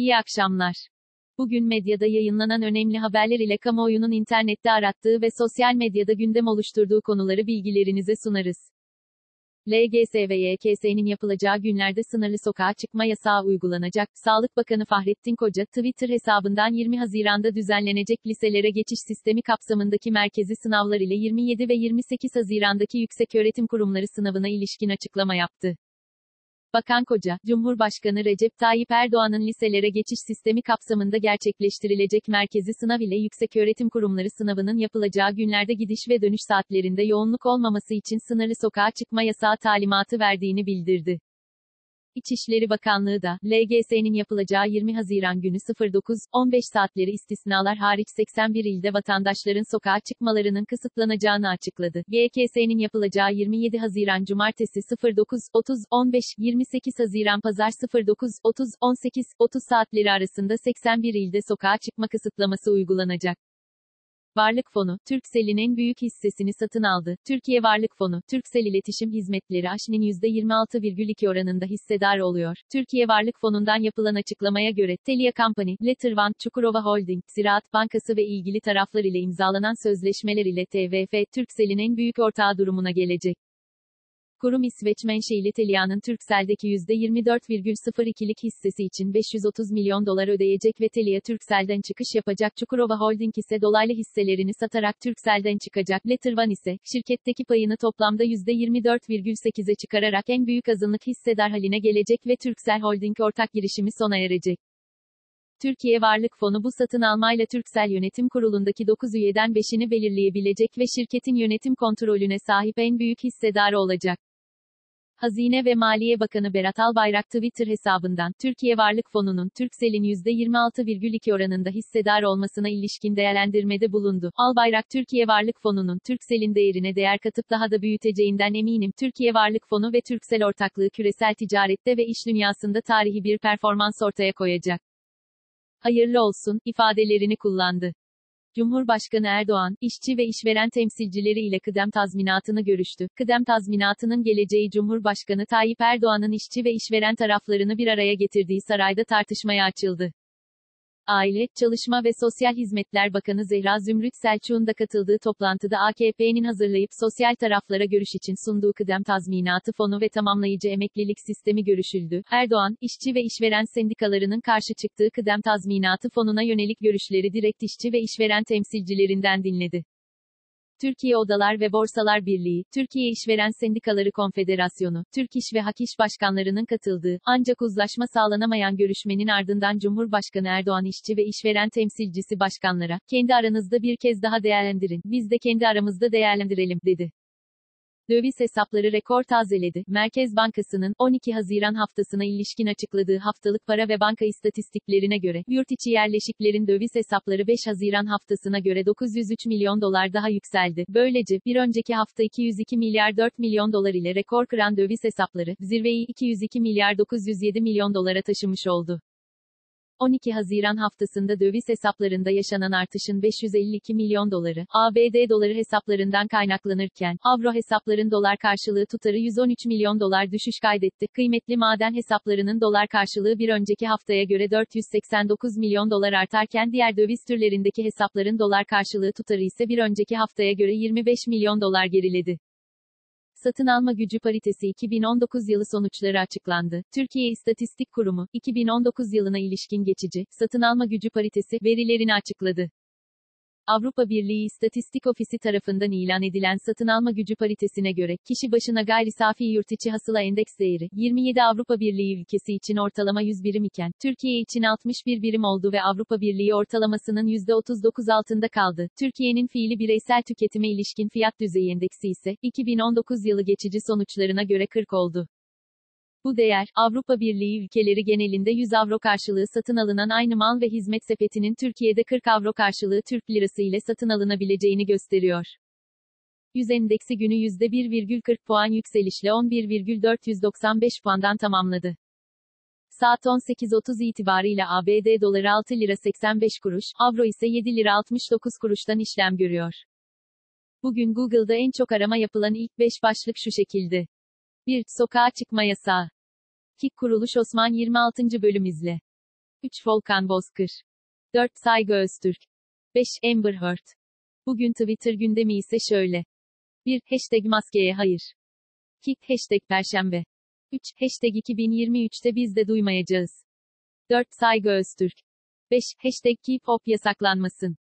İyi akşamlar. Bugün medyada yayınlanan önemli haberler ile kamuoyunun internette arattığı ve sosyal medyada gündem oluşturduğu konuları bilgilerinize sunarız. LGS ve YKS'nin yapılacağı günlerde sınırlı sokağa çıkma yasağı uygulanacak. Sağlık Bakanı Fahrettin Koca, Twitter hesabından 20 Haziran'da düzenlenecek liselere geçiş sistemi kapsamındaki merkezi sınavlar ile 27 ve 28 Haziran'daki yükseköğretim kurumları sınavına ilişkin açıklama yaptı. Bakan Koca, Cumhurbaşkanı Recep Tayyip Erdoğan'ın liselere geçiş sistemi kapsamında gerçekleştirilecek merkezi sınav ile yükseköğretim kurumları sınavının yapılacağı günlerde gidiş ve dönüş saatlerinde yoğunluk olmaması için sınırlı sokağa çıkma yasağı talimatı verdiğini bildirdi. İçişleri Bakanlığı da, LGS'nin yapılacağı 20 Haziran günü 09-15 saatleri istisnalar hariç 81 ilde vatandaşların sokağa çıkmalarının kısıtlanacağını açıkladı. YKS'nin yapılacağı 27 Haziran Cumartesi 09-30-15, 28 Haziran Pazar 09-30-18, 30 saatleri arasında 81 ilde sokağa çıkma kısıtlaması uygulanacak. Varlık Fonu, Türkcell'in en büyük hissesini satın aldı. Türkiye Varlık Fonu, Türkcell İletişim Hizmetleri AŞ'nin %26,2 oranında hissedar oluyor. Türkiye Varlık Fonu'ndan yapılan açıklamaya göre, Telia Company, Lettervan, Çukurova Holding, Ziraat Bankası ve ilgili taraflar ile imzalanan sözleşmeler ile TVF, Türkcell'in en büyük ortağı durumuna gelecek. Kurum İsveç menşeili Telia'nın Turkcell'deki %24,02'lik hissesi için 530 milyon dolar ödeyecek ve Telia Turkcell'den çıkış yapacak Çukurova Holding ise dolaylı hisselerini satarak Turkcell'den çıkacak. Lettervan ise, şirketteki payını toplamda %24,8'e çıkararak en büyük azınlık hissedar haline gelecek ve Turkcell Holding ortak girişimi sona erecek. Türkiye Varlık Fonu bu satın almayla Turkcell Yönetim Kurulu'ndaki 9 üyeden 5'ini belirleyebilecek ve şirketin yönetim kontrolüne sahip en büyük hissedarı olacak. Hazine ve Maliye Bakanı Berat Albayrak Twitter hesabından, Türkiye Varlık Fonu'nun, Türkcell'in %26,2 oranında hissedar olmasına ilişkin değerlendirmede bulundu. Albayrak Türkiye Varlık Fonu'nun, Türkcell'in değerine değer katıp daha da büyüteceğinden eminim. Türkiye Varlık Fonu ve Türkcell ortaklığı küresel ticarette ve iş dünyasında tarihi bir performans ortaya koyacak. Hayırlı olsun, ifadelerini kullandı. Cumhurbaşkanı Erdoğan, işçi ve işveren temsilcileri ile kıdem tazminatını görüştü. Kıdem tazminatının geleceği Cumhurbaşkanı Tayyip Erdoğan'ın işçi ve işveren taraflarını bir araya getirdiği sarayda tartışmaya açıldı. Aile, Çalışma ve Sosyal Hizmetler Bakanı Zehra Zümrüt Selçuk'un da katıldığı toplantıda AKP'nin hazırlayıp sosyal taraflara görüş için sunduğu kıdem tazminatı fonu ve tamamlayıcı emeklilik sistemi görüşüldü. Erdoğan, işçi ve işveren sendikalarının karşı çıktığı kıdem tazminatı fonuna yönelik görüşleri direkt işçi ve işveren temsilcilerinden dinledi. Türkiye Odalar ve Borsalar Birliği, Türkiye İşveren Sendikaları Konfederasyonu, Türk İş ve Hak İş Başkanlarının katıldığı, ancak uzlaşma sağlanamayan görüşmenin ardından Cumhurbaşkanı Erdoğan işçi ve işveren temsilcisi başkanlara, kendi aranızda bir kez daha değerlendirin, biz de kendi aramızda değerlendirelim, dedi. Döviz hesapları rekor tazeledi. Merkez Bankası'nın 12 Haziran haftasına ilişkin açıkladığı haftalık para ve banka istatistiklerine göre yurt içi yerleşiklerin döviz hesapları 5 Haziran haftasına göre 903 milyon dolar daha yükseldi. Böylece bir önceki hafta 202 milyar 4 milyon dolar ile rekor kıran döviz hesapları zirveyi 202 milyar 907 milyon dolara taşımış oldu. 12 Haziran haftasında döviz hesaplarında yaşanan artışın 552 milyon doları, ABD doları hesaplarından kaynaklanırken, avro hesapların dolar karşılığı tutarı 113 milyon dolar düşüş kaydetti. Kıymetli maden hesaplarının dolar karşılığı bir önceki haftaya göre 489 milyon dolar artarken diğer döviz türlerindeki hesapların dolar karşılığı tutarı ise bir önceki haftaya göre 25 milyon dolar geriledi. Satın alma gücü paritesi 2019 yılı sonuçları açıklandı. Türkiye İstatistik Kurumu, 2019 yılına ilişkin geçici, satın alma gücü paritesi, verilerini açıkladı. Avrupa Birliği İstatistik Ofisi tarafından ilan edilen satın alma gücü paritesine göre, kişi başına gayri safi yurtiçi hasıla endeks değeri, 27 Avrupa Birliği ülkesi için ortalama 100 birim iken, Türkiye için 61 birim oldu ve Avrupa Birliği ortalamasının %39 altında kaldı. Türkiye'nin fiili bireysel tüketime ilişkin fiyat düzeyi endeksi ise, 2019 yılı geçici sonuçlarına göre 40 oldu. Bu değer, Avrupa Birliği ülkeleri genelinde 100 avro karşılığı satın alınan aynı mal ve hizmet sepetinin Türkiye'de 40 avro karşılığı Türk lirası ile satın alınabileceğini gösteriyor. 100 endeksi günü %1,40 puan yükselişle 11,495 puandan tamamladı. Saat 18.30 itibarıyla ABD doları 6 lira 85 kuruş, avro ise 7 lira 69 kuruştan işlem görüyor. Bugün Google'da en çok arama yapılan ilk 5 başlık şu şekilde. 1. Sokağa çıkma yasağı. KİK Kuruluş Osman 26. bölüm izle. 3. Volkan Bozkır 4. Saygı Öztürk 5. Amber Heard Bugün Twitter gündemi ise şöyle. 1. Hashtag maskeye hayır. 2. Hashtag Perşembe 3. Hashtag 2023'te biz de duymayacağız. 4. Saygı Öztürk 5. Hashtag K-pop yasaklanmasın.